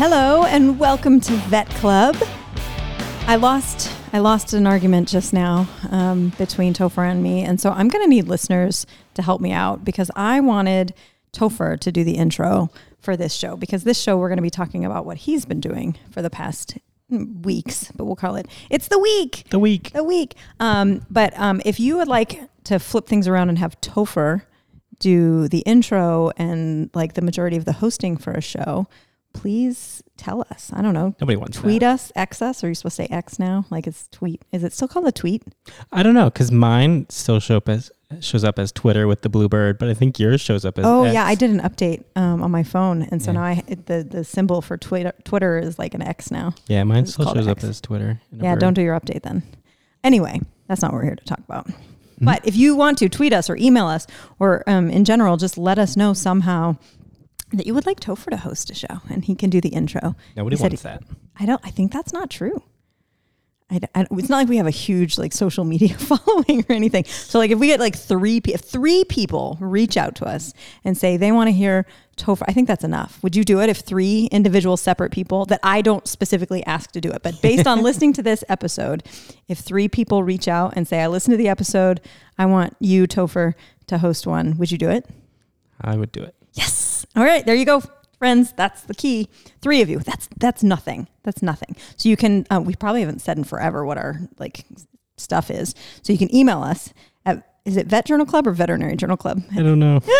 Hello and welcome to Vet Club. I lost I lost an argument just now um, between Topher and me, and so I'm going to need listeners to help me out because I wanted Topher to do the intro for this show because this show we're going to be talking about what he's been doing for the past weeks, but we'll call it it's the week. The week. The week. Um, but um, if you would like to flip things around and have Topher do the intro and like the majority of the hosting for a show, please tell us. I don't know. Nobody wants Tweet that. us, X us. Are you supposed to say X now? Like it's tweet. Is it still called a tweet? I don't know because mine still show up as shows up as Twitter with the bluebird, but I think yours shows up as. Oh X. yeah, I did an update um, on my phone, and so Yeah. now I the the symbol for Twitter Twitter is like an X now. Yeah, mine still shows up as Twitter. Yeah, bird. don't do your update then. Anyway, that's not what we're here to talk about. Mm-hmm. But if you want to tweet us or email us, or um, in general, just let us know somehow that you would like Topher to host a show, and he can do the intro. Nobody He said wants that. I don't. I think that's not true. I, I- it's not like we have a huge like social media following or anything. So like if we get like three, if three people reach out to us and say they want to hear Topher, I think that's enough. Would you do it if three individual separate people that I don't specifically ask to do it, but based on listening to this episode, if three people reach out and say I listened to the episode, I want you Topher to host one, would you do it? I would do it. Yes. All right, there you go, friends. That's the key. Three of you. That's that's nothing. That's nothing. So you can. Uh, we probably haven't said in forever what our like stuff is. So you can email us at is it Vet Journal Club or Veterinary Journal Club? I don't know.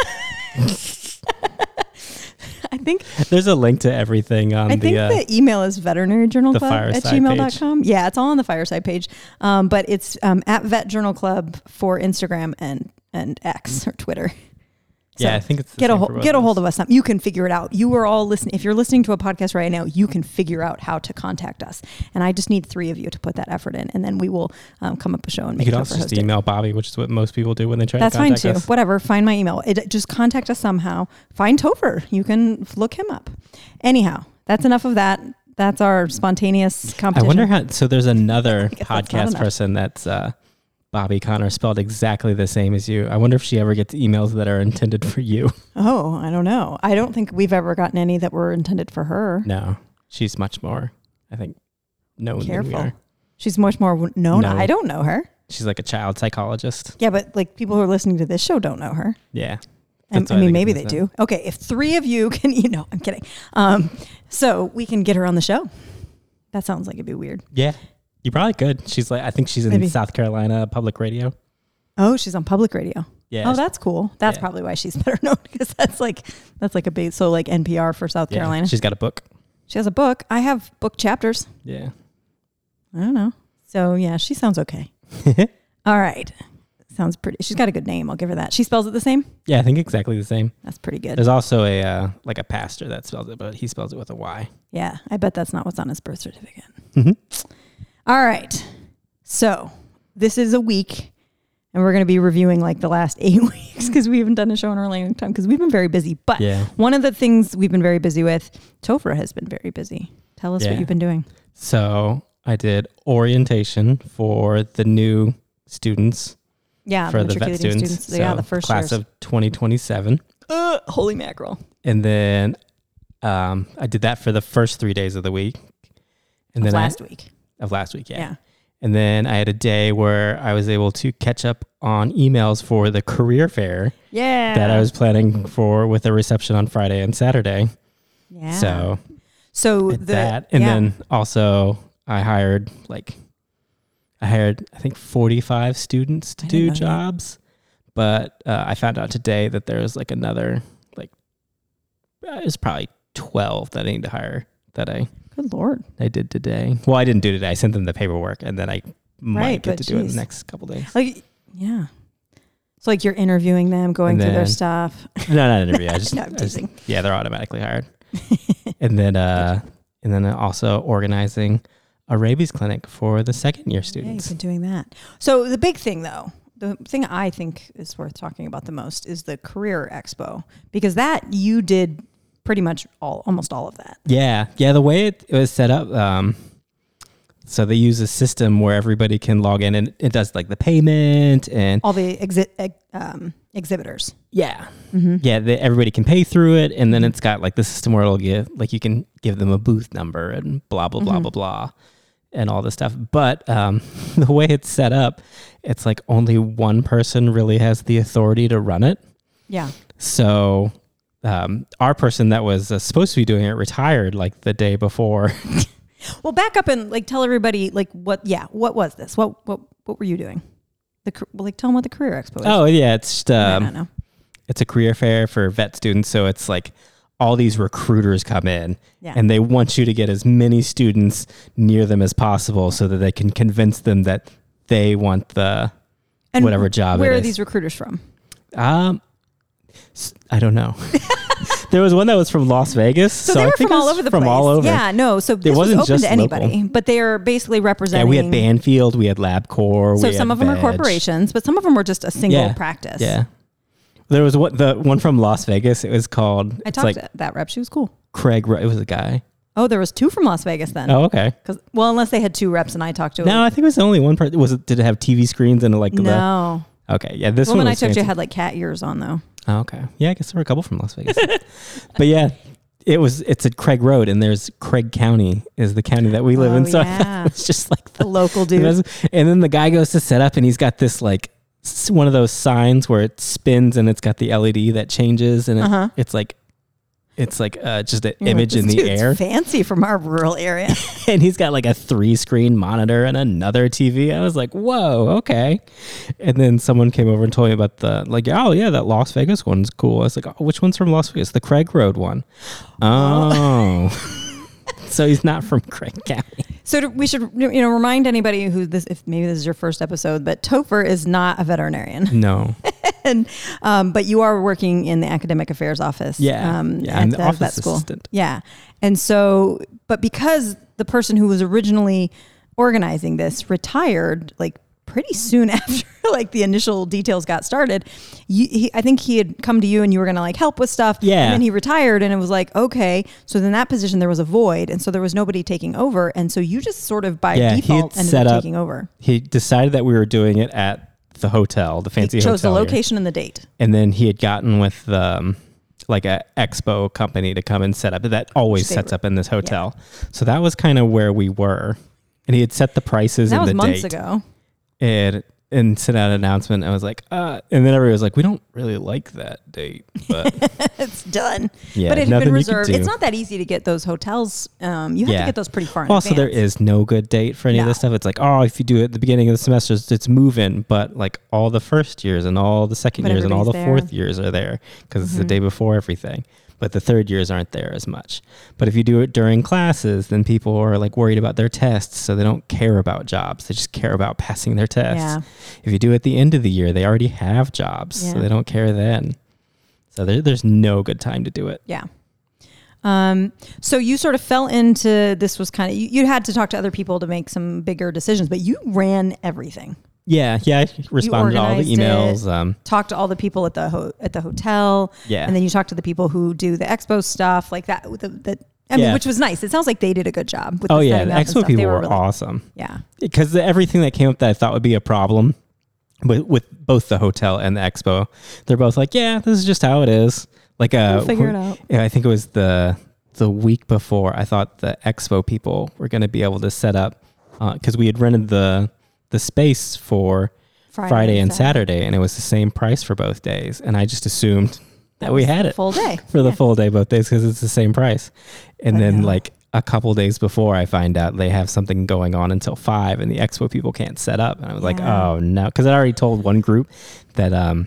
I think There's a link to everything on I the. think uh, the email is veterinary journal club at gmail.com. Yeah, it's all on the fireside page. Um, but it's um, at Vet Journal Club for Instagram and and X or Twitter. Yeah, I think it's get a for get a hold of us. You can figure it out. You are all listening. If you're listening to a podcast right now, you can figure out how to contact us. And I just need three of you to put that effort in, and then we will um, come up a show and make. You could also just it. email Bobbi, which is what most people do when they try That's to fine too. us. Whatever. Find my email. It, just contact us somehow. Find Topher. You can look him up. Anyhow, that's enough of that. That's our spontaneous competition. I wonder how. So there's another that's podcast person that's uh, Bobbi Conner spelled exactly the same as you. I wonder if she ever gets emails that are intended for you. Oh, I don't know. I don't think we've ever gotten any that were intended for her. No, she's much more. I think known Careful. are. She's much more known. No. I don't know her. She's like a child psychologist. Yeah, but like people who are listening to this show don't know her. Yeah. I, I mean, maybe they is do. Okay, if three of you can, you know, I'm kidding. Um, so we can get her on the show. That sounds like it'd be weird. Yeah. You probably could. She's like, I think she's in Maybe. South Carolina public radio. Oh, she's on public radio. Yeah. Oh, that's cool. That's Yeah. probably why she's better known because that's like that's like a base. so like NPR for South yeah. Carolina. She's got a book. She has a book. I have book chapters. Yeah. I don't know. So yeah, she sounds okay. All right. Sounds pretty. She's got a good name. I'll give her that. She spells it the same. Yeah, I think exactly the same. That's pretty good. There's also a uh, like a pastor that spells it, but he spells it with a Y. Yeah, I bet that's not what's on his birth certificate. Mhm. All right. So this is a week, and we're going to be reviewing like the last eight weeks because we haven't done a show in a really long time because we've been very busy. But Yeah. one of the things we've been very busy with, Topher has been very busy. Tell us Yeah. what you've been doing. So I did orientation for the new students Yeah, for the vet students. students. yeah, the first class years. of 2027. uh, holy mackerel. And then um, I did that for the first three days of the week. And Of then last I, week. Of last week, yeah. Yeah. And then I had a day where I was able to catch up on emails for the career fair Yeah. that I was planning for with a reception on Friday and Saturday. Yeah. So so the that. And yeah. then also I hired like I hired I think 45 students to do know that. jobs. But uh, I found out today that there was like another like uh, it's probably 12 that I need to hire that I good lord. I did today. Well, I didn't do today. I sent them the paperwork and then I might Right, get to do it in the next couple days. Like yeah. So like you're interviewing them, going And through their stuff. no, not interview. I just, No, I'm just- yeah, they're automatically hired. and then uh and then also organizing a rabies clinic for the second year Yeah, you've students. been doing that. So the big thing, though, the thing I think is worth talking about the most is the career expo because that you did pretty much all, almost all of that. Yeah, yeah. The way it, it was set up, um, so they use a system where everybody can log in and it does like the payment and All the um, exhibitors. yeah, yeah, they, everybody can pay through it, and then it's got like the system where it'll give like you can give them a booth number and blah blah blah blah blah, and all this stuff. But um, the way it's set up, it's like only one person really has the authority to run it. Yeah. So um, our person that was uh, supposed to be doing it retired like the day before. Well, back up and like tell everybody like what. Yeah, what was this? What what what were you doing? The well, like tell them what the career expo is. oh yeah, it's just, I um, don't know. it's a career fair for vet students. So it's like all these recruiters come in Yeah. and they want you to get as many students near them as possible so that they can convince them that they want the And whatever job Where are these recruiters from? um I don't know. there was one that was from Las Vegas. So, So, they I were think from all over the from place. all over. Yeah, no. So this wasn't was open just to anybody, but they are basically representing. Yeah, we had Banfield, we had LabCorp. So some of them are corporations, but some of them were just a single Yeah. practice. Yeah. There was what the one from Las Vegas. It was called. I talked like to that rep. She was cool. Craig. It was a guy. Oh, there was two from Las Vegas then. Oh, okay. Because well, unless they had two reps and I talked to No, I think it was only one Part Was it? Did it have TV screens and like no. the? Okay, yeah. This The one woman I talked to fancy. had like cat ears on though. Oh, okay. Yeah, I guess there were a couple from Las Vegas. but yeah, it was. It's at Craig Road, and there's Craig County is the county that we live Oh, in. So I yeah. thought it was just like The the. local the dude. best- And then the guy goes to set up, and he's got this like one of those signs where it spins, and it's got the LED that changes, and it, Uh-huh. it's like. It's like uh, just an You're like, image in the air. Fancy from our rural area. and he's got like a three screen monitor and another TV. I was like, whoa, okay. And then someone came over and told me about the like, oh yeah, that Las Vegas one's cool. I was like, oh, which one's from Las Vegas? The Craig Road one. Oh. so he's not from Craig County. So to- we should you know remind anybody who this if maybe this is your first episode, but Topher is not a veterinarian. No. and um, but you are working in the academic affairs office. Yeah. um, Yeah, at the the office vet school. assistant. Yeah, and so, but because the person who was originally organizing this retired, like pretty soon after, like the initial details got started, you, he, I think he had come to you and you were going to like help with stuff. Yeah. and then he retired, and it was like okay. So then that position there was a void, and so there was nobody taking over, and so you just sort of by Yeah, default ended up taking over. He decided that we were doing it at the hotel, the fancy He chose the hotel. here. location and the date. And then he had gotten with um, like a expo company to come and set up. That always Which sets were- up in this hotel. So that was kind of where we were. And he had set the prices That and was the months date. ago. And and sent out an announcement. I was like, uh, and then everybody was like, we don't really like that date, but it's done. yeah, but it had been reserved. It's not that easy to get those hotels. Um, you have Yeah. to get those pretty far in also, there is no good date for any of this stuff. It's like, oh, if you do it at the beginning of the semester, it's- it's moving. But like all the first years and all the second But years and all the there. fourth years are there because it's the Mhm. day before everything. But the third years aren't there as much. But if you do it during classes, then people are like worried about their tests, so they don't care about jobs. They just care about passing their tests. Yeah. If you do it at the end of the year, they already have jobs, Yeah. so they don't care then. So there, there's no good time to do it. Yeah. Um, so you sort of fell into this was kind of you, you had to talk to other people to make some bigger decisions, but you ran everything. Yeah, yeah. I responded to all the emails. Um, Talked to all the people at the ho- at the hotel, yeah. and then you talked to the people who do the expo stuff, like that. The, the I mean, Yeah. which was nice. It sounds like they did a good job. With oh yeah, the expo stuff. They people were, really- awesome. Yeah, because everything that came up that I thought would be a problem with, with both the hotel and the expo, they're both like, yeah, this is just how it is. Like, uh, we'll figure it out. yeah, I think it was the the week before. I thought the expo people were going to be able to set up because we had rented the the space for Friday, and Saturday, and it was the same price for both days, and I just assumed that, we had it full day for the Yeah. full day both days because it's the same price. And But then no. like a couple days before, I find out they have something going on until five, and the expo people can't set up. And I was like, oh no, because I already told one group that um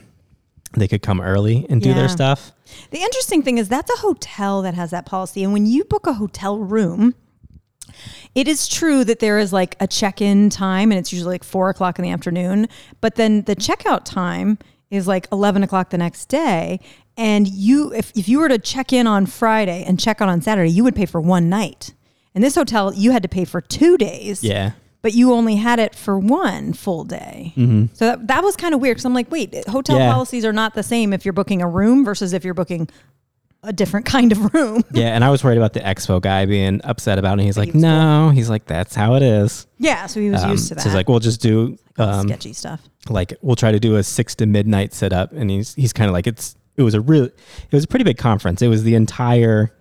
they could come early and do Yeah. their stuff. The interesting thing is that's a hotel that has that policy. And when you book a hotel room, it is true that there is like a check in time and it's usually like four o'clock in the afternoon. But then the checkout time is like 11 o'clock the next day. And you, if, if you were to check in on Friday and check out on Saturday, you would pay for one night. In this hotel, you had to pay for two days, Yeah. but you only had it for one full day. Mm-hmm. So that, that was kind of weird because I'm like, wait, hotel Yeah. policies are not the same if you're booking a room versus if you're booking a different kind of room. Yeah, and I was worried about the expo guy being upset about it. And he's like, no, he's like, that's how it is. Yeah, so he was Um, used to that. So he's like, we'll just do um, sketchy stuff. like we'll try to do a six to midnight setup, and he's he's kind of like it's it was a real it was a pretty big conference. It was the entire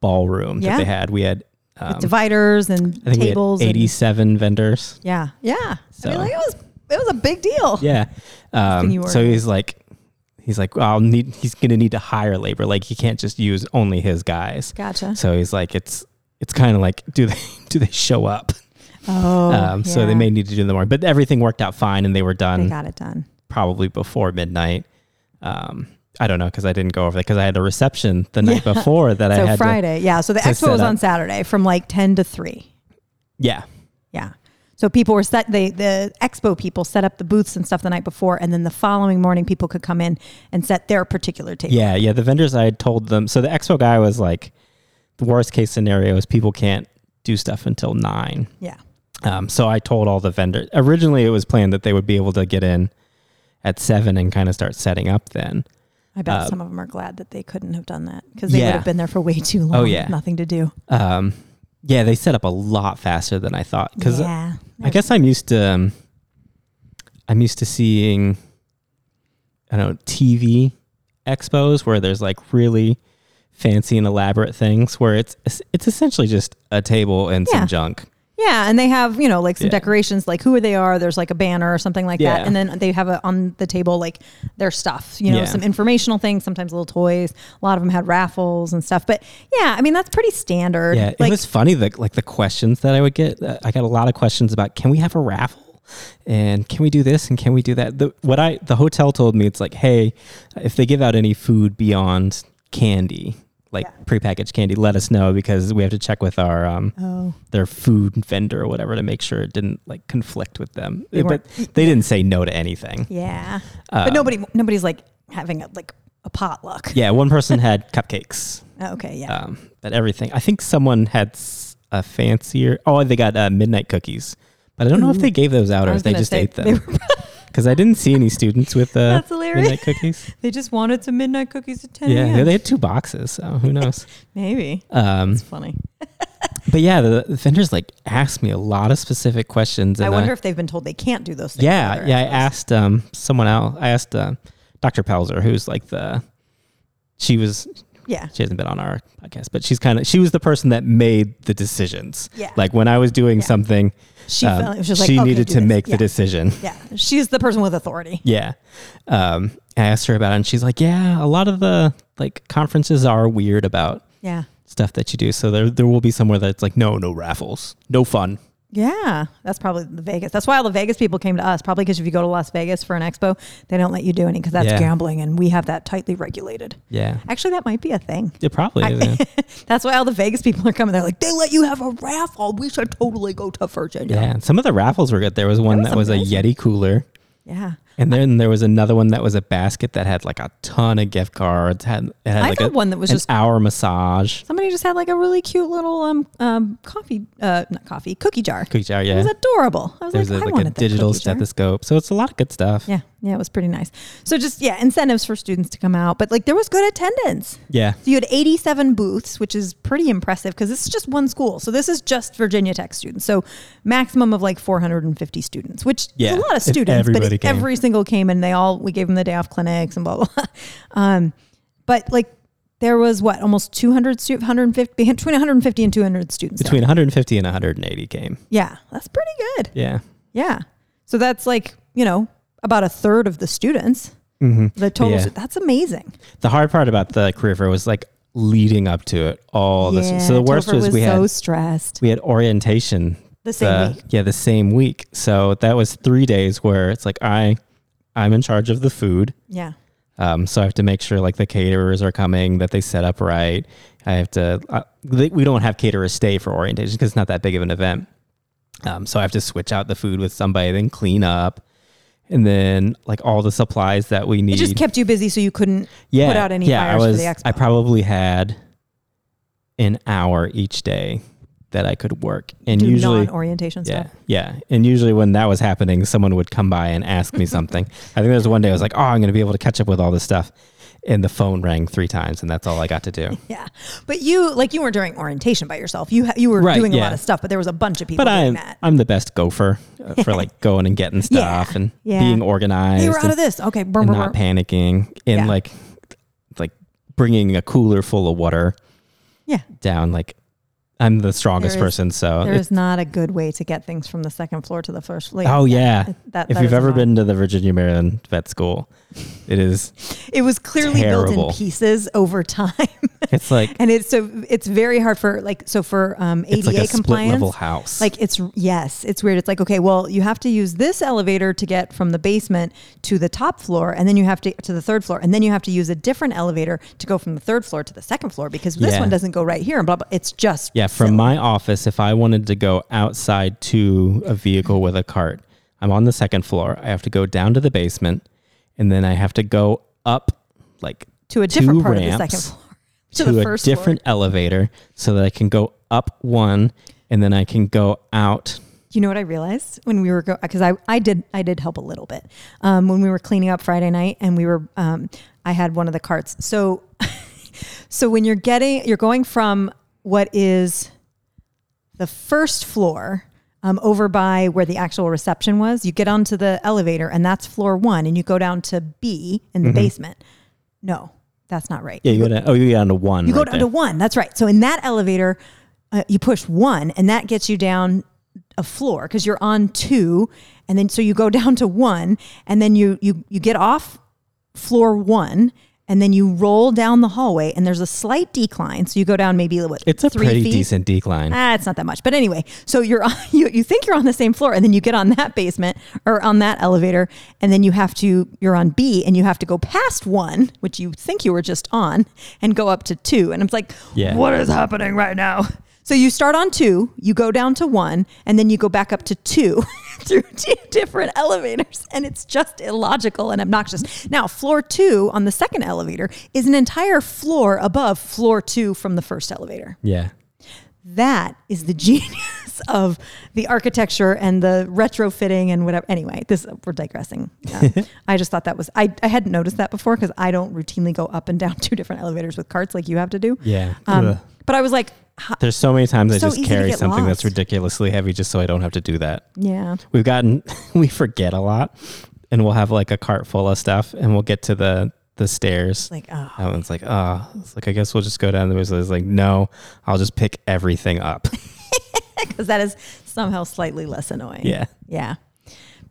ballroom Yeah. that they had. We had um, With dividers and I think tables. we had and- eighty seven vendors. yeah, yeah. So- I mean, like it was it was a big deal. Yeah. Um, you so he's like, he's like, I'll need. He's gonna need to hire labor. Like he can't just use only his guys. Gotcha. So he's like, it's it's kind of like, do they do they show up? Oh, um, So they may need to do them more, but everything worked out fine, and they were done. they got it done. probably before midnight. Um, I don't know because I didn't go over there because I had a reception the night before that I So had. To, Friday, yeah. So the expo was on. Saturday from like ten to three. yeah, Yeah. So people were set. They the expo people set up the booths and stuff the night before, and then the following morning people could come in and set their particular table. yeah, yeah. The vendors I had told them. So the expo guy was like, the worst case scenario is people can't do stuff until nine. Yeah. Um, so I told all the vendors. Originally, it was planned that they would be able to get in at seven and kind of start setting up then. I bet Uh, some of them are glad that they couldn't have done that because they Yeah. would have been there for way too long. Oh, with yeah. nothing to do. Um, yeah, they set up a lot faster than I thought because yeah, I guess I'm used to um, I'm used to seeing I don't know TV expos where there's like really fancy and elaborate things where it's it's essentially just a table and Yeah. some junk. Yeah, and they have you know like some Yeah. decorations, like who they are. There's like a banner or something like Yeah. that, and then they have a, on the table like their stuff. You know, Yeah. some informational things, sometimes little toys. A lot of them had raffles and stuff. But yeah, I mean that's pretty standard. Yeah, like, it was funny that like the questions that I would get. uh, I got a lot of questions about can we have a raffle, and can we do this and can we do that. The what I the hotel told me it's like, hey, if they give out any food beyond candy, like Yeah. prepackaged candy, let us know because we have to check with our um oh their food vendor or whatever to make sure it didn't like conflict with them. They but they didn't say no to anything. yeah, Uh, but nobody nobody's like having a, like a potluck. Yeah, one person had cupcakes. Oh, Okay, yeah. um, but everything. I think someone had a fancier. Oh, they got uh, midnight cookies, but I don't know if they gave those out or if they just say, ate them. Because I didn't see any students with uh, That's hilarious. midnight cookies. They just wanted some midnight cookies at 10 Yeah, a.m. they had two boxes, so who knows? Maybe. um, It's funny. but yeah, the, the vendors like asked me a lot of specific questions. I and, wonder if they've been told they can't do those things. yeah, yeah. I asked um, someone else. I asked uh, Dr. Pelzer, who's like the. She was Yeah. she hasn't been on our podcast, but she's kind of she was the person that made the decisions. Yeah. Like when I was doing Yeah. something, She um, felt was like she okay, needed to this. make yeah. the decision. Yeah. She's the person with authority. Yeah. Um, I asked her about it, and she's like, "Yeah, a lot of the like conferences are weird about Yeah. stuff that you do. So there there will be somewhere that's like, no, no raffles, no fun. Yeah. That's probably the Vegas. That's why all the Vegas people came to us. Probably because if you go to Las Vegas for an expo, they don't let you do any because that's Yeah. gambling and we have that tightly regulated. Yeah, Actually, that might be a thing. it probably is. yeah. That's why all the Vegas people are coming. They're like, they let you have a raffle. We should totally go to Virginia. Yeah, some of the raffles were good. There was one was that was a amazing. Yeti cooler, Yeah. And then there was another one that was a basket that had like a ton of gift cards. Had had I like got a, one that was just hour massage somebody just had like a really cute little um um coffee uh not coffee cookie jar. cookie jar. Yeah. It was adorable. I was there's like, a, I like a wanted that digital cookie jar. stethoscope. So it's a lot of good stuff. Yeah, yeah, it was pretty nice. So just yeah, incentives for students to come out, but like there was good attendance. yeah. So you had 87 booths, which is pretty impressive because this is just one school. So this is just Virginia Tech students. So maximum of like 450 students, which Yeah, is a lot of students. But everybody came. every single came and they all we gave them the day off clinics and blah blah. blah. Um, but like there was what almost 200 stu- 150 between 150 and 200 students. there. Between 150 and 180 came. yeah, that's pretty good. Yeah. Yeah. So that's like, you know, about a third of the students. hmm The total, Yeah. that's amazing. The hard part about the career fair was like leading up to it. All this. So the worst Topher was, we so had stressed. we had orientation The same the- week. Yeah, the same week. So that was three days where it's like I, I'm in charge of the food. Yeah. Um, so I have to make sure like the caterers are coming, that they set up right. I have to. Uh, they, we don't have caterers stay for orientation because it's not that big of an event. Um, so I have to switch out the food with somebody, then clean up, and then like all the supplies that we need. It just kept you busy so you couldn't yeah, put out any yeah, fires I was, for the expo. I probably had an hour each day that I could work, and do usually non-orientation yeah, stuff. yeah. And usually when that was happening, someone would come by and ask me something. I think there was one day I was like, "Oh, I'm going to be able to catch up with all this stuff," and the phone rang three times, and that's all I got to do. Yeah, but you like you weren't doing orientation by yourself. You ha- you were Right, doing a lot of stuff, but there was a bunch of people But doing I'm that. I'm the best gopher uh, for like going and getting Yeah, stuff and yeah. being organized. Hey, we're out and- of this. Okay, brr, and brr, not brr. panicking and Yeah. like like bringing a cooler full of water yeah. down like i'm the strongest There is- person so There it's- not a good way to get things from the second floor to the first floor. oh yeah that, if that you've ever not- been to the virginia maryland vet school it is it was clearly built in pieces over time, it's like and it's so it's very hard for like so for um, ADA it's like compliance. level house Like it's yes, it's weird. It's like okay, well, you have to use this elevator to get from the basement to the top floor, and then you have to to the third floor, and then you have to use a different elevator to go from the third floor to the second floor because this Yeah. one doesn't go right here, and blah blah. It's just yeah from silly. my office if i wanted to go outside to a vehicle with a cart i'm on the second floor. I have to go down to the basement and then i have to go up like to a different part of the second floor. To, to, the a first different elevator so that I can go up one and then I can go out. You know what I realized? When we were go because I, I did I did help a little bit. Um, when we were cleaning up Friday night and we were um, I had one of the carts. So so when you're getting you're going from what is the first floor um, over by where the actual reception was you get onto the elevator and that's floor one and you go down to B in the basement no that's not right Mm-hmm. Yeah, you go down. Oh, you go down to one. you go right down there. to one. That's right. So in that elevator, uh, you push one, and that gets you down a floor because you're on two, and then so you go down to one, and then you you you get off floor one, and then you roll down the hallway, and there's a slight decline. So you go down maybe what It's a pretty feet? decent decline. Ah, it's not that much. But anyway, so you're on, you you think you're on the same floor, and then you get on that basement or on that elevator, and then you have to you're on B, and you have to go past one, which you think you were just on, and go up to two. And it's like, Yeah. what is happening right now? So you start on two, you go down to one, and then you go back up to two through two different elevators, and it's just illogical and obnoxious. Now, floor two on the second elevator is an entire floor above floor two from the first elevator yeah. that is the genius of the architecture and the retrofitting and whatever. Anyway, this we're digressing. Um, I just thought that was I, I hadn't noticed that before because I don't routinely go up and down two different elevators with carts like you have to do. Yeah. Um, but I was like, There's so many times I so just carry something that's ridiculously heavy just so I don't have to do that. yeah, We've gotten, we forget a lot and we'll have like a cart full of stuff and we'll get to the, the stairs. like oh, And it's like, oh, it's like, I guess we'll just go down the It's like, no, I'll just pick everything up. because that is somehow slightly less annoying. yeah. Yeah.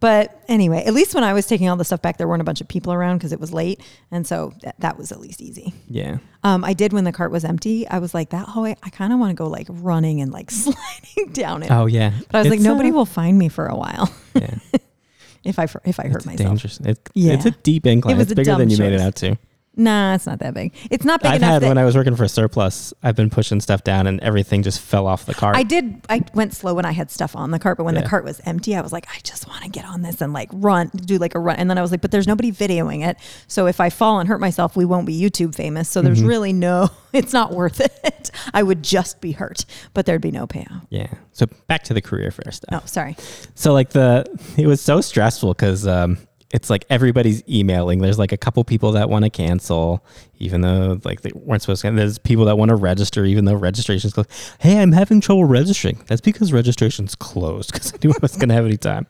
But anyway, at least when I was taking all the stuff back, there weren't a bunch of people around because it was late. And so that, that was at least easy. Yeah. Um, I did when the cart was empty. I was like, that hallway, I kind of want to go like running and like sliding down it. Oh, yeah. but I was like, nobody uh, will find me for a while Yeah. if I if I hurt It's myself. dangerous. It, Yeah. It's a deep incline. It was it's a bigger than you made it out to. Nah, it's not that big. It's not big I've enough had that when I was working for Surplus, I've been pushing stuff down and everything just fell off the cart. I did. I went slow when I had stuff on the cart, but when Yeah. the cart was empty, I was like, I just want to get on this and like run, do like a run. And then I was like, but there's nobody videoing it. So if I fall and hurt myself, we won't be YouTube famous. So Mm-hmm. there's really no, it's not worth it. I would just be hurt, but there'd be no payout. yeah. So back to the career fair stuff. Oh, sorry. So like the it was so stressful because um, it's like everybody's emailing. There's like a couple people that want to cancel, even though like they weren't supposed to. There's people that want to register, even though registration's closed. Hey, I'm having trouble registering. That's because registration's closed because I knew I wasn't gonna have any time.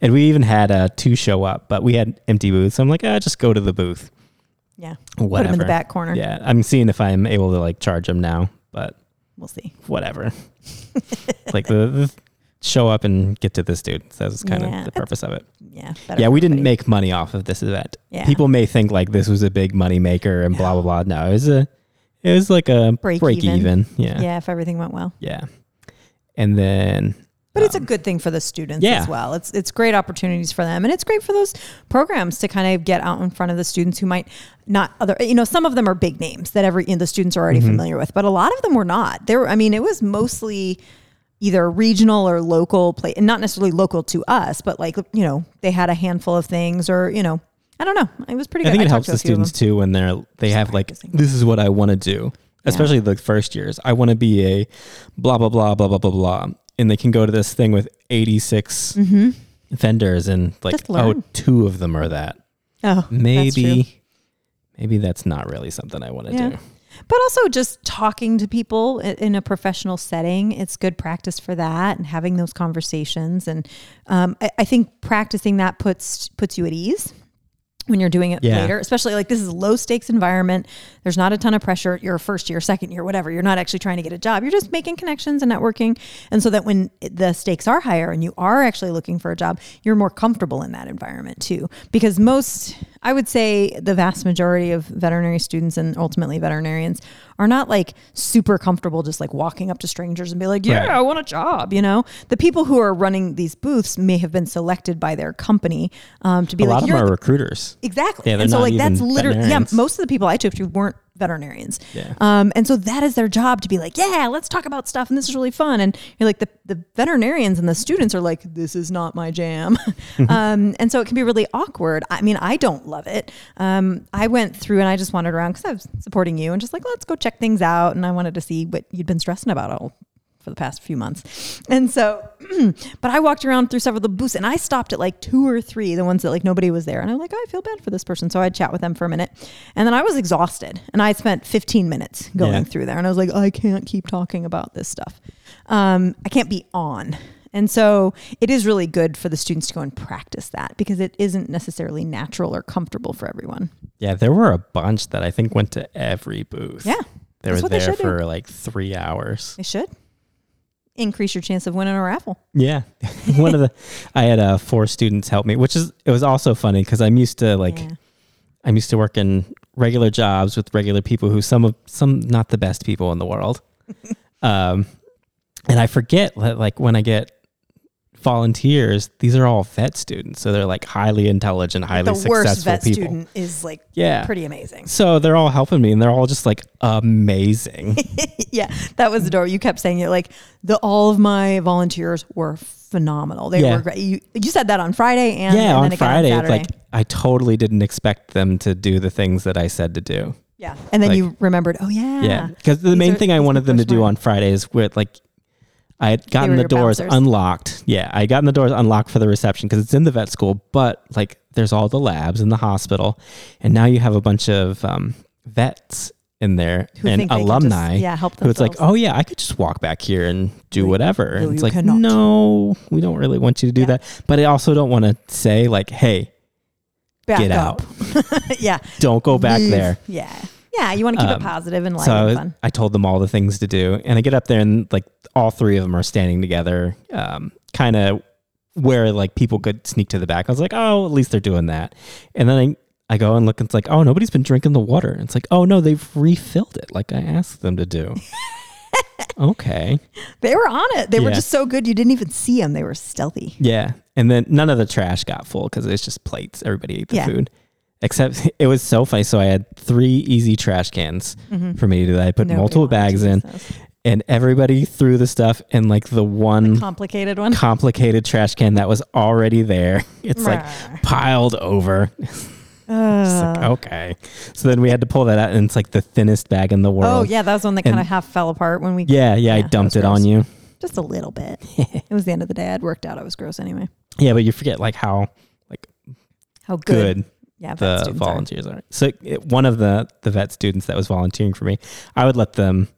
And we even had uh, two show up, but we had empty booths. So I'm like, ah, just go to the booth. Yeah. Whatever. Put him in the back corner. Yeah, I'm seeing if I'm able to like charge them now, but We'll see. whatever. like the, the show up and get to this dude. So that's kind Yeah, of the purpose of it. Yeah. Yeah, we didn't make money off of this event. Yeah. People may think like this was a big money maker and blah blah blah. No, it was a it was like a Break break, even. even. Yeah. Yeah. If everything went well. Yeah. And then But it's a um, good thing for the students yeah. as well. It's it's great opportunities for them, and it's great for those programs to kind of get out in front of the students who might not other. You know, some of them are big names that every you know, the students are already Mm-hmm. familiar with, but a lot of them were not. There, I mean, it was mostly either regional or local place, and not necessarily local to us, but like you know, they had a handful of things, or you know, I don't know. It was pretty. I good. think it talked helps the a few of them. students too when they're they have like this is what I want to do. Especially the first years. I want to be a blah blah blah blah blah blah blah. And they can go to this thing with 86 mm-hmm. vendors and like Just oh two of them are that. Oh, that's maybe maybe that's not really something I want to Yeah. do. But also just talking to people in a professional setting, it's good practice for that and having those conversations. And um, I, I think practicing that puts puts you at ease when you're doing it Yeah. later, especially like this is a low stakes environment. There's not a ton of pressure. You're a first year, second year, whatever. You're not actually trying to get a job. You're just making connections and networking. And so that when the stakes are higher and you are actually looking for a job, you're more comfortable in that environment too. Because most, I would say the vast majority of veterinary students and ultimately veterinarians are not like super comfortable just like walking up to strangers and be like, yeah, Right. I want a job. You know, the people who are running these booths may have been selected by their company um, to be A like, lot of them are the- recruiters. Exactly. Yeah, and so like that's literally yeah, most of the people I took to weren't veterinarians. Yeah. Um and so that is their job to be like, yeah, let's talk about stuff and this is really fun. And you're like the the veterinarians and the students are like, this is not my jam. um and so it can be really awkward. I mean, I don't love it. Um I went through and I just wandered around cuz I was supporting you and just like, let's go check things out and I wanted to see what you'd been stressing about all for the past few months. And so, but I walked around through several of the booths and I stopped at like two or three, the ones that like nobody was there. And I'm like, I feel bad for this person. So I'd chat with them for a minute. And then I was exhausted and I spent 15 minutes going Yeah. through there. And I was like, I can't keep talking about this stuff. Um, I can't be on. And so it is really good for the students to go and practice that because it isn't necessarily natural or comfortable for everyone. Yeah, there were a bunch that I think went to every booth. Yeah. They were what they there do. for like three hours. They should increase your chance of winning a raffle. Yeah. One of the, I had uh, four students help me, which is, it was also funny because I'm used to like, Yeah. I'm used to working regular jobs with regular people who some of, some not the best people in the world. um, and I forget like when I get volunteers, these are all vet students. So they're like highly intelligent, highly the worst vet people. student is like Yeah. pretty amazing. So they're all helping me and they're all just like amazing. yeah, that was the door. You kept saying it like the all of my volunteers were phenomenal. They Yeah. were great. You, you said that on Friday and yeah, and on Friday, on it's like I totally didn't expect them to do the things that I said to do. yeah, and then like- you remembered. Oh yeah, Yeah, because the These main are- thing I wanted them to do on Friday is with like I had gotten the doors bouncers. unlocked. Yeah, I had gotten the doors unlocked for the reception because it's in the vet school, but like there's all the labs in the hospital, and now you have a bunch of um, vets in there Who and think they can alumni. just, yeah, help who it's like, oh yeah, I could just walk back here and do whatever. no, and it's like, cannot. no, we don't really want you to do Yeah. that. But I also don't want to say like, hey, Back get up. yeah, don't go back Leave. there. Yeah, yeah. You want to keep Um, it positive and light so I, and fun. I told them all the things to do, and I get up there and like all three of them are standing together, um, kind of where like people could sneak to the back. I was like, oh, at least they're doing that. And then I, I go and look, and it's like, oh, nobody's been drinking the water. And it's like, oh no, they've refilled it, like I asked them to do. okay, They were on it. They were just so good. You didn't even see them. They were stealthy. yeah. And then none of the trash got full because it's just plates. Everybody ate the Yeah. food. Except it was so funny. So I had three easy trash cans for me to do that. I put Nobody multiple bags in. those. and everybody threw the stuff in like the one Complicated one. complicated trash can that was already there. It's like piled over. Uh, like, okay. So then we had to pull that out, and it's like the thinnest bag in the world. oh yeah, that was one that kind of half fell apart when we. Yeah, yeah, I Yeah, that dumped it on you. just a little bit. it was the end of the day. I'd worked out. I was gross anyway. Yeah, but you forget like how like How good. good, Yeah, the students are. volunteers are. So one of the the vet students that was volunteering for me, I would let them.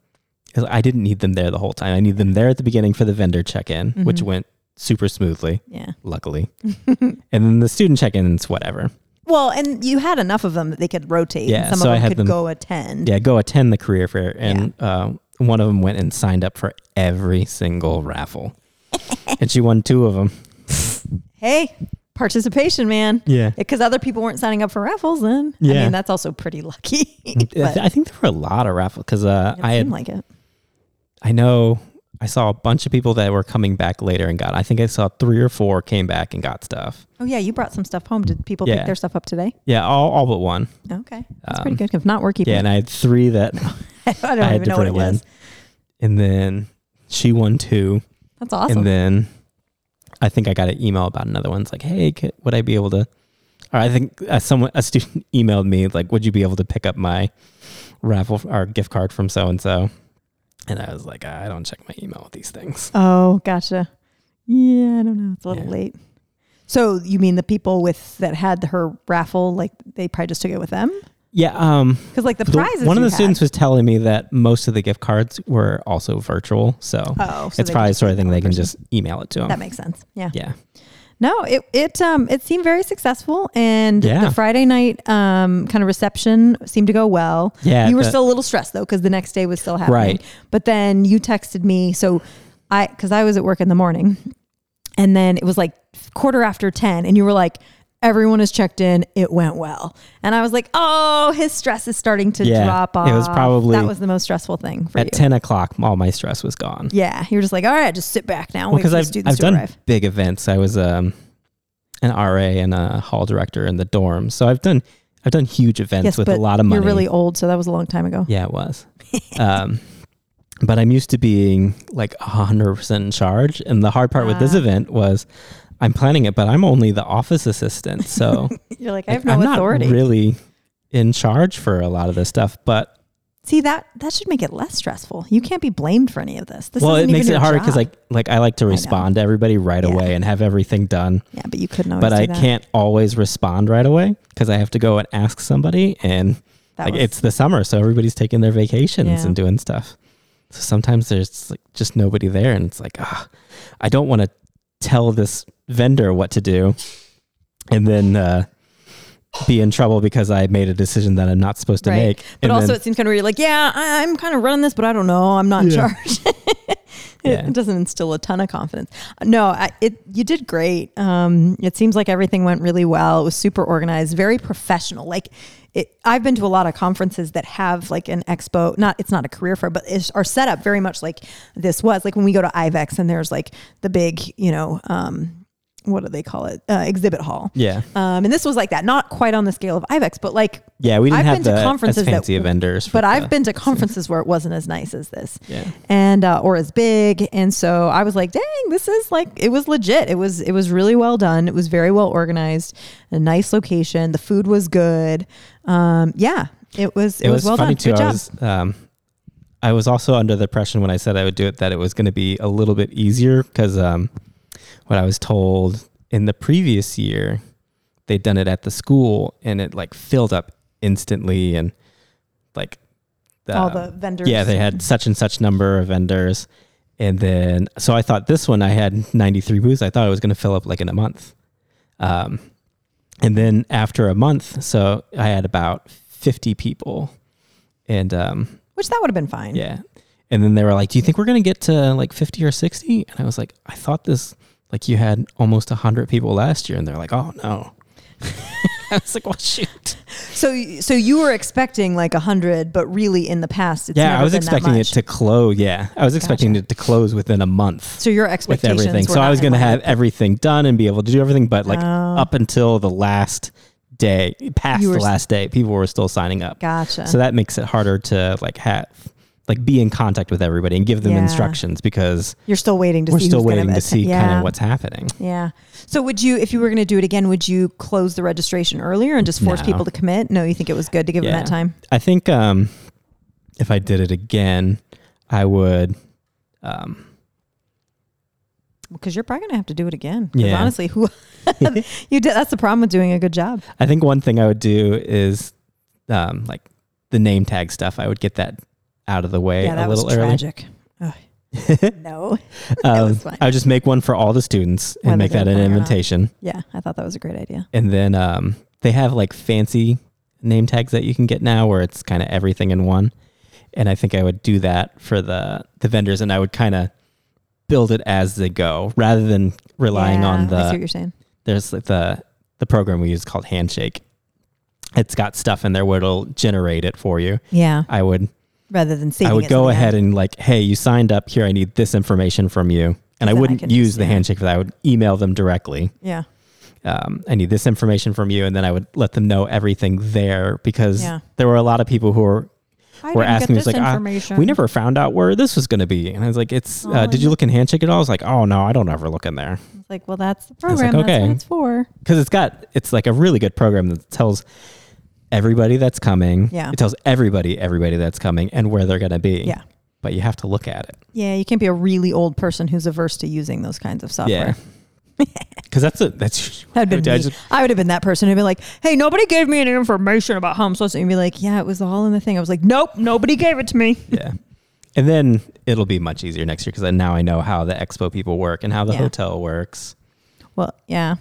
I didn't need them there the whole time. I need them there at the beginning for the vendor check in, which Mhm. went super smoothly, Yeah. luckily. and then the student check ins, whatever. Well, and you had enough of them that they could rotate. Yeah, some so I of them had could them- go attend. yeah, go attend the career fair. And uh, one of them went and signed up for every single raffle. and she won two of them. Hey, participation, man. Yeah. Because other people weren't signing up for raffles. Then Yeah. I mean, that's also pretty lucky. but I think there were a lot of raffles because uh, I had, like it. I know I saw a bunch of people that were coming back later and got, I think I saw three or four came back and got stuff. Oh yeah, you brought some stuff home. Did people Yeah. pick their stuff up today? Yeah, all, all but one. Okay, that's Um, pretty good. If not, we're keeping. Yeah, and I had three that. I don't I had even know what it in. was. And then she won two. That's awesome. And then I think I got an email about another one. It's like, hey, could, would I be able to? Or I think uh, someone, a student emailed me like, would you be able to pick up my raffle or gift card from so and so? And I was like, I don't check my email with these things. oh, gotcha. Yeah, I don't know. It's a little Yeah. late. So you mean the people with that had her raffle, like they probably just took it with them? Yeah. Um, Because like the the- prizes. one of the had- students was telling me that most of the gift cards were also virtual, so Oh, so it's probably the sort of thing they can just email it to them. That makes sense. Yeah. yeah. No, it it um it seemed very successful, and Yeah. the Friday night um kind of reception seemed to go well. Yeah, you were the- still a little stressed though because the next day was still happening. Right. But then you texted me, so I because I was at work in the morning, and then it was like quarter after ten, and you were like. Everyone is checked in. It went well, and I was like, "Oh, his stress is starting to Yeah, drop off." it was probably- that was the most stressful thing for At you. ten o'clock, all my stress was gone. yeah, you were just like, "All right, just sit back now." and Well, because I've I've done arrive. big events. I was um an RA and a hall director in the dorms, so I've done I've done huge events Yes, with a lot of money. You're really old, so that was a long time ago. Yeah, it was. um, but I'm used to being like 100% in charge. And the hard part with this Ah. event was I'm planning it, but I'm only the office assistant. So You're like, I like, have no I'm authority. not really in charge for a lot of this stuff. But See that that should make it less stressful. You can't be blamed for any of this. This well, it makes it harder because like like I like to respond to everybody right Yeah. away and have everything done. yeah, but you couldn't always but I that. can't always respond right away because I have to go and ask somebody and That like was- it's the summer, so everybody's taking their vacations Yeah. and doing stuff. So sometimes there's like just nobody there, and it's like, ah, I don't want to tell this vendor what to do, and then uh, be in trouble because I made a decision that I'm not supposed to Right. make. But And also, then- it seems kind of weird. Like, yeah, I, I'm kind of running this, but I don't know. I'm not in charge. it, Yeah. it doesn't instill a ton of confidence. No, I, it you did great. Um, it seems like everything went really well. It was super organized, very professional. Like, it, I've been to a lot of conferences that have like an expo. Not it's not a career fair, but it's, are set up very much like this was. Like when we go to IVECCS and there's like the big, you know. Um, what do they call it? Uh, exhibit hall. yeah, Um, and this was like that, not quite on the scale of IVECCS, but like yeah, we didn't I've have been to conferences as that- fancy vendors, but the- I've been to conferences where it wasn't as nice as this, Yeah. and uh, or as big, and so I was like, "Dang, this is like it was legit. It was it was really well done. It was very well organized, a nice location. The food was good. Um, yeah, it was it, it was, was well funny done. too. Good I was, um, I was also under the impression when I said I would do it that it was going to be a little bit easier because um, what I was told in the previous year, they'd done it at the school and it like filled up instantly and like All um, the vendors. yeah, they had such and such number of vendors. And then, so I thought this one, I had 93 booths. I thought it was going to fill up like in a month. Um, and then after a month, so I had about 50 people. And um, which that would have been fine. yeah. And then they were like, Do you think we're going to get to like 50 or 60? And I was like, I thought this, like you had almost 100 people last year. And they're like, Oh, no. I was like, Well, shoot. So so you were expecting like a hundred, but really in the past, it's yeah, I was expecting it to close. Yeah. I was expecting Gotcha. it to close within a month. So your with expectations everything. were So I was going to have everything done and be able to do everything, but like Oh. up until the last day, past the last day, people were still signing up. Gotcha. So that makes it harder to like have like be in contact with everybody and give them Yeah. instructions because You're still waiting to we're see. still waiting to see yeah. kind of what's happening. Yeah. So would you, if you were going to do it again, would you close the registration earlier and just force No. people to commit? No, you think it was good to give them that time? I think um if I did it again, I would um Because you're probably going to have to do it again. Yeah. Honestly, who you did? That's the problem with doing a good job. I think one thing I would do is um like the name tag stuff. I would get that out of the way yeah, a was little early. tragic. Ugh. no. Um, was. I would just make one for all the students and Whether make that an going or not. invitation. Yeah, I thought that was a great idea. And then um, they have like fancy name tags that you can get now where it's kind of everything in one. And I think I would do that for the the vendors and I would kind of build it as they go rather than relying Yeah, on I see what you're saying. there's like the the program we use called Handshake. It's got stuff in there where it'll generate it for you. Yeah. I would Rather than saving I would go ahead and like, hey, you signed up here. I need this information from you. And I wouldn't can use the handshake for that. I would email them directly. Yeah. Um, I need this information from you, and then I would let them know everything there because Yeah. there were a lot of people who were I were asking me, like, ah, we never found out where this was going to be, and I was like, it's. Oh, uh, did you look in handshake at all? I was like, oh no, I don't ever look in there It's like, well, that's the I like, program. That's okay. what it's for. because it's got it's like a really good program that tells everybody that's coming. Yeah. it tells everybody everybody that's coming and where they're going to be. Yeah. but you have to look at it. Yeah, you can't be a really old person who's averse to using those kinds of software. Yeah. Because that's a that's That'd been I me. just- I would have been that person who'd be like, "Hey, nobody gave me any information about how I'm supposed to." And be like, "Yeah, it was all in the thing." I was like, "Nope, nobody gave it to me." yeah. And then it'll be much easier next year because now I know how the expo people work and how the Yeah. hotel works. Well, yeah.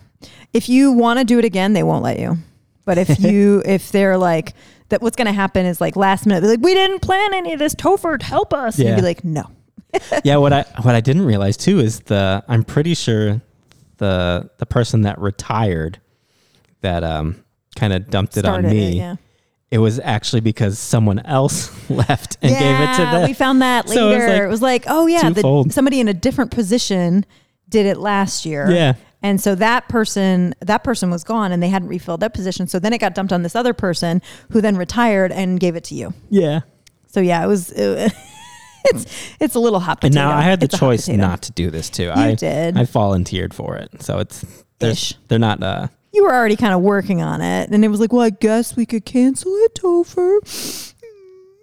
If you want to do it again, they won't let you. But if you, if they're like, that what's going to happen is like last minute, they're like, we didn't plan any of this. Topher, help us. And you'd be like, no. yeah, what I what I didn't realize too is the I'm pretty sure the the person that retired that um kind of dumped it on me. it, yeah. It was actually because someone else left and gave it to Yeah, them. We found that So it was later. like it was like, oh yeah, the, somebody in a different position did it last year. Yeah. And so that person, that person was gone, and they hadn't refilled that position. So then it got dumped on this other person, who then retired and gave it to you. yeah. So yeah, it was. It, it's it's a little hot potato. And now I had the It's choice not to do this too. I did. I volunteered for it. So it's Ish. they're not uh You were already kind of working on it, and it was like, well, I guess we could cancel it, Topher.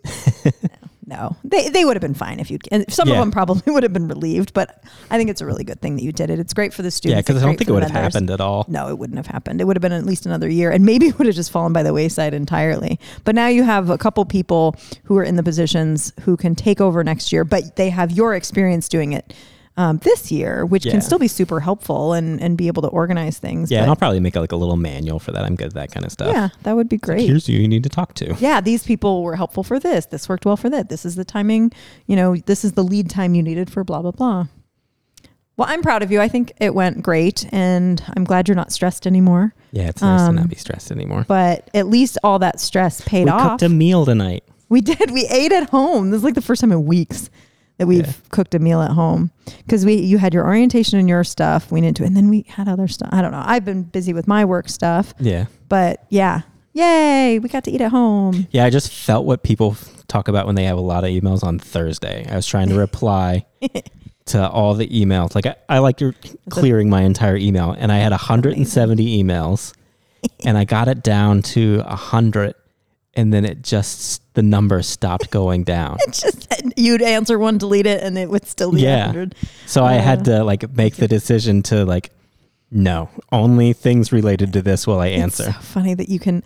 no, they they would have been fine if you. And some of them probably would have been relieved, but I think it's a really good thing that you did it. It's great for the students. yeah, because I don't think it would have vendors. happened at all. No, it wouldn't have happened. It would have been at least another year, and maybe it would have just fallen by the wayside entirely. But now you have a couple people who are in the positions who can take over next year, but they have your experience doing it um, this year, which Yeah. can still be super helpful and and be able to organize things. Yeah, but and I'll probably make like a little manual for that. I'm good at that kind of stuff. yeah, that would be great. Here's who you need to talk to. yeah, these people were helpful for this. This worked well for that. This is the timing, you know, this is the lead time you needed for blah, blah, blah. Well, I'm proud of you. I think it went great and I'm glad you're not stressed anymore. Yeah, it's nice to Um, not be stressed anymore. But at least all that stress paid We off. We cooked a meal tonight. we did. We ate at home. This is like the first time in weeks that we've Yeah. cooked a meal at home because we you had your orientation and your stuff. We into and then we had other stuff. I don't know. I've been busy with my work stuff, Yeah. but yeah, yay, we got to eat at home. Yeah, I just felt what people talk about when they have a lot of emails on Thursday. I was trying to reply to all the emails. Like I, I like you're clearing my entire email, and I had 170 emails, and I got it down to 100, and then it just the number stopped going down. It's just you'd answer one, delete it, and it would still be Yeah. 100. So I had Uh, to like make the decision to like, no, only things related to this will I answer. It's so funny that you can.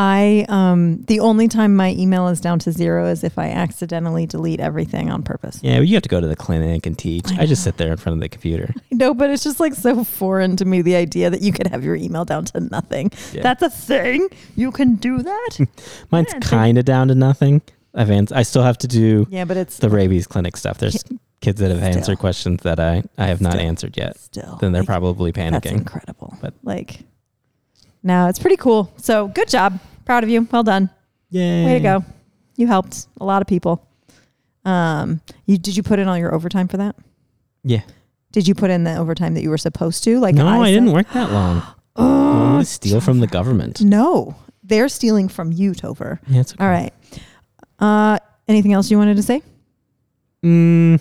I um the only time my email is down to zero is if I accidentally delete everything on purpose. Yeah, you have to go to the clinic and teach. I I, just sit there in front of the computer. No, but it's just like so foreign to me the idea that you could have your email down to nothing. Yeah. That's a thing. You can do that. Mine's kind of down to nothing. I've ans- I still have to do yeah, but it's the rabies clinic stuff. There's kids that have Still. answered questions that I, I have not answered yet. still. Then they're like, probably panicking. that's incredible. But- like, no, it's pretty cool. So good job. Proud of you. Well done. Yay. Way to go. You helped a lot of people. Um, you did you put in all your overtime for that? Yeah. Did you put in the overtime that you were supposed to? Like no, I, said? didn't work that long. Oh, steal from the government. no, they're stealing from you, Topher. Yeah, it's okay. All right. Uh, anything else you wanted to say? Mm,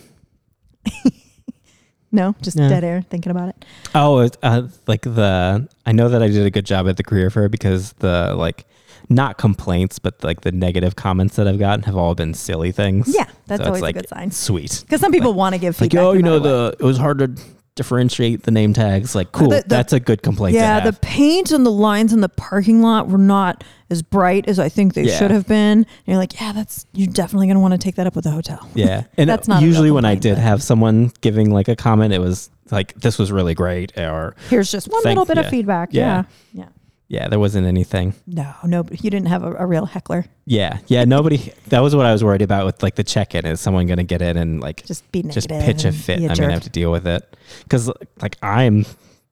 No, just No. dead air thinking about it. oh, uh, like the I know that I did a good job at the career fair because the like not complaints, but like the negative comments that I've gotten have all been silly things. Yeah, that's So always like, a good sign. Sweet. Because some people want to give Like, feedback. oh, you know, the it was hard to differentiate the name tags. Like, cool. the- the- that's a good complaint. yeah, the paint and the lines in the parking lot were not as bright as I think they Yeah. should have been. And you're like, yeah, that's you're definitely gonna want to take that up with the hotel. Yeah, and That's not usually when I did but- have someone giving like a comment, it was like this was really great, or Here's just one Thank- little bit of feedback. Yeah. Yeah. yeah, yeah, there wasn't anything. No, no, you didn't have a, a real heckler. Yeah, yeah, nobody. that was what I was worried about with like the check-in. Is someone going to get in and like Just be just pitch a fit? I'm going to have to deal with it because like I'm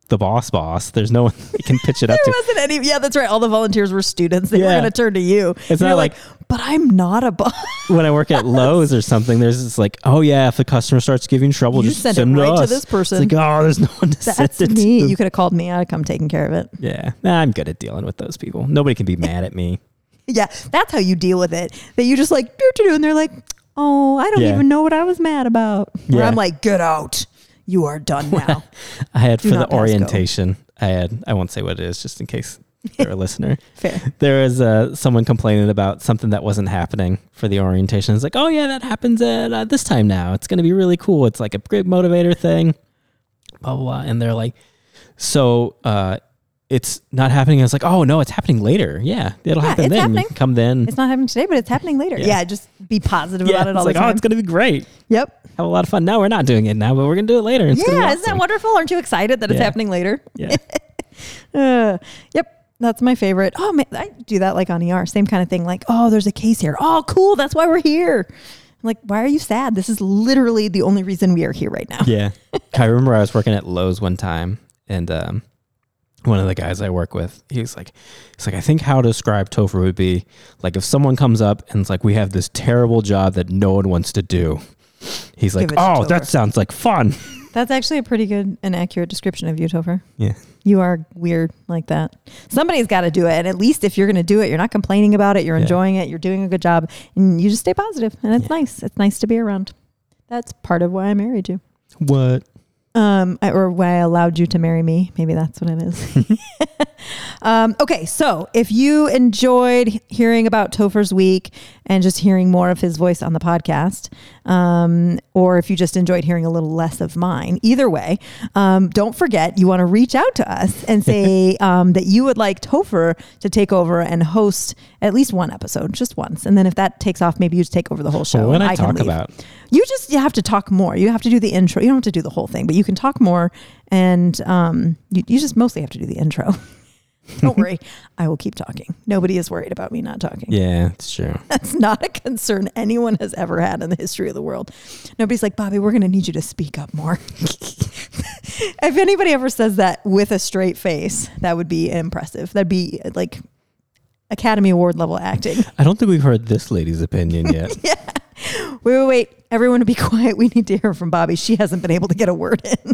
the boss. Boss. There's no one you can pitch it up There to. wasn't any. Yeah, that's right. All the volunteers were students. They were Yeah. going to turn to you. It's And not like- but I'm not a boss. when I work at Lowe's or something. There's this like, oh yeah, if the customer starts giving trouble, You just send send, it right to us. this person. It's like, oh, there's no one to That's send it me. to. You could have called me. I'd have come taking care of it. Yeah, nah, I'm good at dealing with those people. Nobody can be mad at me. Yeah, that's how you deal with it. That you just like do do, and they're like, "Oh, I don't Yeah. even know what I was mad about." Yeah. I'm like, "Get out! You are done now." I had Do for the pass go. orientation. I had. I won't say what it is, just in case they're a listener. Fair. There was uh, someone complaining about something that wasn't happening for the orientation. It's like, oh yeah, that happens at uh, this time now. It's going to be really cool. It's like a great motivator thing. Blah blah blah. And they're like, So uh, it's not happening. I was like, oh no, it's happening later. Yeah, it'll Yeah, happen it's then. happening. Come then. It's not happening today, but it's happening later. Yeah. Yeah, just be positive yeah, about it it's all like, the oh, it's gonna be great. yep. Have a lot of fun. No, we're not doing it now, but we're gonna do it later. It's Yeah, isn't that wonderful? Aren't you excited that it's happening later? Yeah. Uh, yep, that's my favorite. Oh man, I do that like on ER. Same kind of thing. Like, oh, there's a case here. Oh, cool. That's why we're here. I'm like, why are you sad? This is literally the only reason we are here right now. yeah. I remember I was working at Lowe's one time, and um, one of the guys I work with, he was like, he's like, I think how to describe Topher would be like if someone comes up and it's like, we have this terrible job that no one wants to do. He's like, Give it to oh, Topher." that sounds like fun. That's actually a pretty good and accurate description of you, Topher. Yeah. You are weird like that. Somebody's got to do it. And at least if you're going to do it, you're not complaining about it. You're Yeah. enjoying it. You're doing a good job. And you just stay positive, And it's nice. It's nice to be around. That's part of why I married you. What? Um, I- or why I allowed you to marry me. Maybe that's what it is. um, okay, so if you enjoyed hearing about Topher's week and just hearing more of his voice on the podcast, um, or if you just enjoyed hearing a little less of mine, either way, um, don't forget you want to reach out to us and say um, that you would like Topher to take over and host at least one episode, just once, and then if that takes off, maybe you just take over the whole show. What and did I talk about? You just you have to talk more. You have to do the intro. You don't have to do the whole thing, but you can talk more, and um, you, you just mostly have to do the intro. don't worry, I will keep talking. Nobody is worried about me not talking. Yeah, it's true. That's not a concern anyone has ever had in the history of the world. Nobody's like, Bobbi, we're going to need you to speak up more. if anybody ever says that with a straight face, that would be impressive. That'd be like Academy Award level acting. I don't think we've heard this lady's opinion yet. yeah. Wait, wait, wait. Everyone to be quiet. We need to hear from Bobbi. She hasn't been able to get a word in.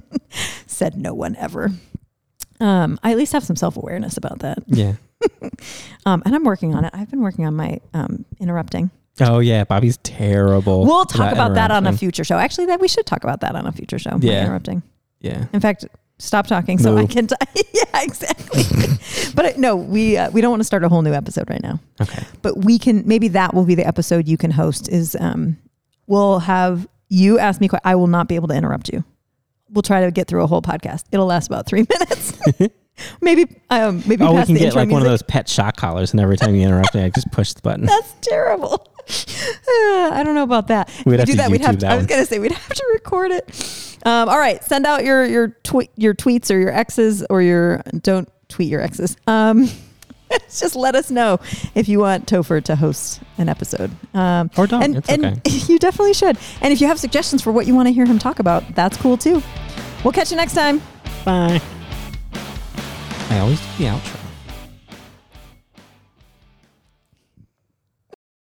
Said no one ever. Um, I at least have some self awareness about that. yeah. Um, and I'm working on it. I've been working on my um, interrupting. Oh yeah, Bobbi's terrible. We'll talk about that on a future show. Actually, that we should talk about that on a future show. Yeah. interrupting. Yeah. In fact, stop talking so I can. T- yeah, exactly. but no, we uh, we don't want to start a whole new episode right now. Okay. but we can maybe that will be the episode you can host is um we'll have you ask me i will not be able to interrupt you we'll try to get through a whole podcast. It'll last about three minutes. Maybe um maybe Oh, we can get like one of those pet shock collars, and every time you interrupt me, I just push the button. that's terrible. Uh, i don't know about that. We'd If have we do to that we'd have to, i was gonna say we'd have to record it. Um all right send out your your tweet your tweets or your exes or your don't tweet your exes. Um just let us know if you want Topher to host an episode. Um, Or don't. And, It's and okay. you definitely should. And if you have suggestions for what you want to hear him talk about, that's cool too. We'll catch you next time. Bye. I always do the outro.